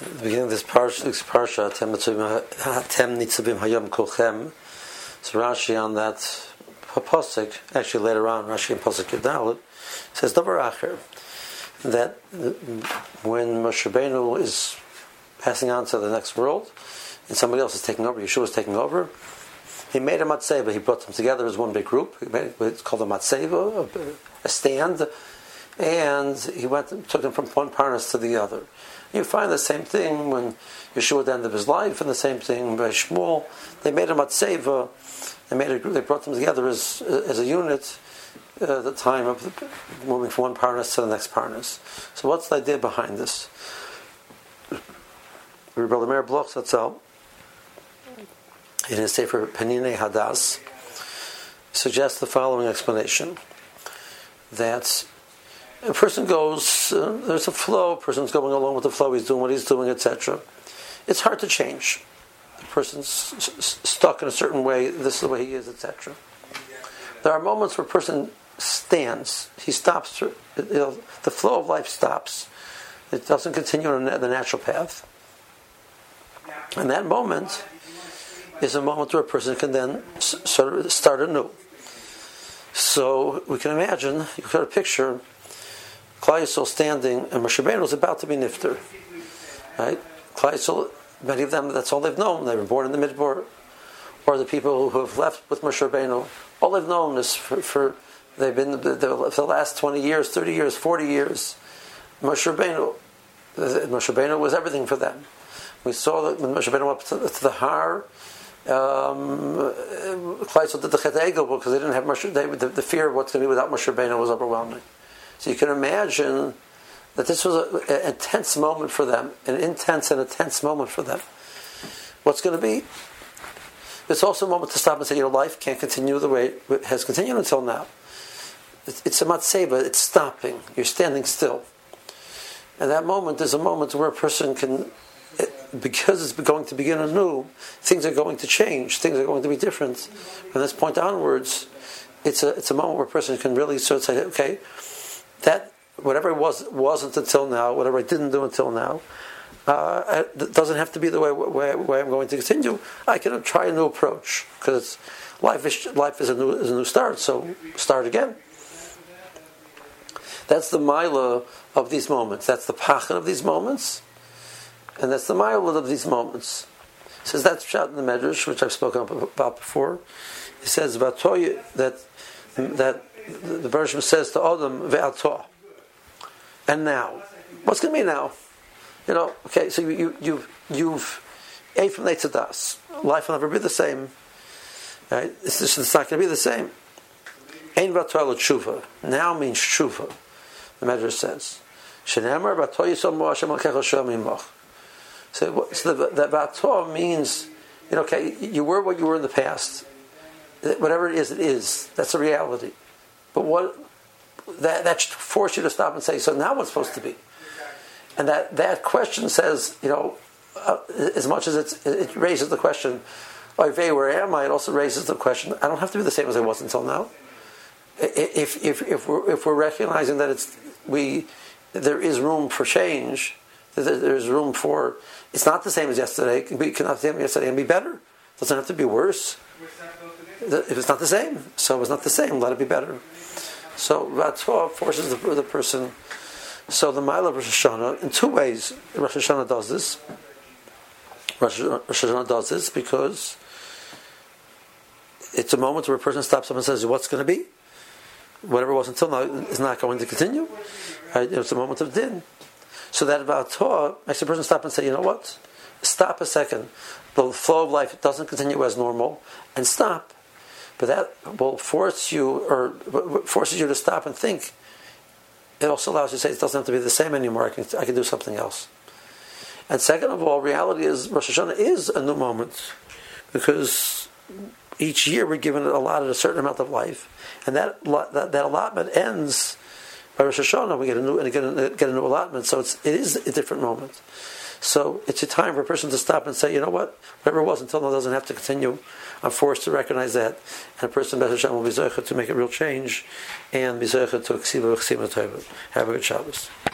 the beginning of this parsha, this parsha, Tem Nitzavim Hayom Kolchem. So Rashi on that pasuk, actually later on, Rashi in pasuk Yudalid, says Davar Acher that when Moshe Rabbeinu is passing on to the next world, and somebody else is taking over, Yehoshua is taking over. He made a matzeva. He brought them together as one big group. Made, it's called a matzeva, a stand, and he went took them from one parnas to the other. You find the same thing when Yehoshua at the end of his life, and the same thing by Shmuel. They made a matzeva. They made a. They brought them together as as a unit. Uh, the time of moving from one parnas to the next parnas. So, what's the idea behind this? Rebbe Meir Bloch out in his Sefer Penine Hadas suggests the following explanation that a person goes, uh, there's a flow, a person's going along with the flow, he's doing what he's doing, etc. It's hard to change. The person's s- stuck in a certain way, this is the way he is, etc. There are moments where a person stands, he stops, you know, the flow of life stops. It doesn't continue on the natural path. And that moment is a moment where a person can then sort of start anew. So we can imagine, you can picture Yisrael standing, and Moshe Rabbeinu is about to be nifter. Right? Yisrael, many of them, that's all they've known. They were born in the Midbar, or the people who have left with Moshe Rabbeinu. All they've known is for, for they've been the, the, for the last 20 years, 30 years, 40 years. Moshe Rabbeinu, Moshe Rabbeinu was everything for them. We saw that when Moshe Rabbeinu went up to, to the Har, um, did the Chet Egel because they didn't have Moshe, they, the, the, fear of what's going to be without Moshe Rabbeinu was overwhelming. So you can imagine that this was an intense moment for them, an intense and intense moment for them. What's going to be? It's also a moment to stop and say, your life can't continue the way it has continued until now. It's a matzeva, it's stopping. You're standing still. And that moment is a moment where a person can, because it's going to begin anew, things are going to change, things are going to be different. From this point onwards, it's a, it's a moment where a person can really sort of say, okay, that whatever it was wasn't until now, whatever I didn't do until now, uh, it doesn't have to be the way, way, way, I'm going to continue. I can try a new approach because life is life is a new is a new start. So start again. That's the mila of these moments. That's the pachan of these moments, and that's the mila of these moments. He says that's shot in the Medrash, which I've spoken about before. He says about that that the version says to Adam ve'ato. And now, what's going to be now? You know, okay, so you, you, you've ate from to das. Life will never be the same. Right? It's, just, it's not going to be the same. Ein v'atoy tshuva. Now means tshuva. The Medrash says. Shenemar v'atoy yisam mo Hashem. So, so the, the means, you know, okay, you were what you were in the past. Whatever it is, it is. That's a reality. But what that that should force you to stop and say, so now what's supposed to be? And that that question says, you know, uh, as much as it raises the question, where am I? It also raises the question, I don't have to be the same as I was until now. If if if we're if we're recognizing that it's we there is room for change, there's room for it's not the same as yesterday. It can be cannot the same as yesterday and be better. It doesn't have to be worse. If it's not the same, so it's not the same. Let it be better. So Ratzah forces the, the, person. So the Mile of Rosh Hashanah, in two ways, Rosh Hashanah does this. Rosh, Hashanah does this because it's a moment where a person stops up and says, "What's going to be? Whatever was until now is not going to continue." Right? It's a moment of din. So that about Torah makes a person stop and say, "You know what? Stop a second. The flow of life doesn't continue as normal, and stop." But that will force you or forces you to stop and think. It also allows you to say it doesn't have to be the same anymore. I can I can do something else. And second of all, reality is Rosh Hashanah is a new moment because each year we're given allotted a certain amount of life, and that that, that allotment ends by Rosh Hashanah. We get a new and get a, get a new allotment, so it's it is a different moment. So it's a time for a person to stop and say, you know what, whatever it was until now doesn't have to continue. I'm forced to recognize that, and a person Be'ez Hashem will be to make a real change, and be to Have a good Shabbos.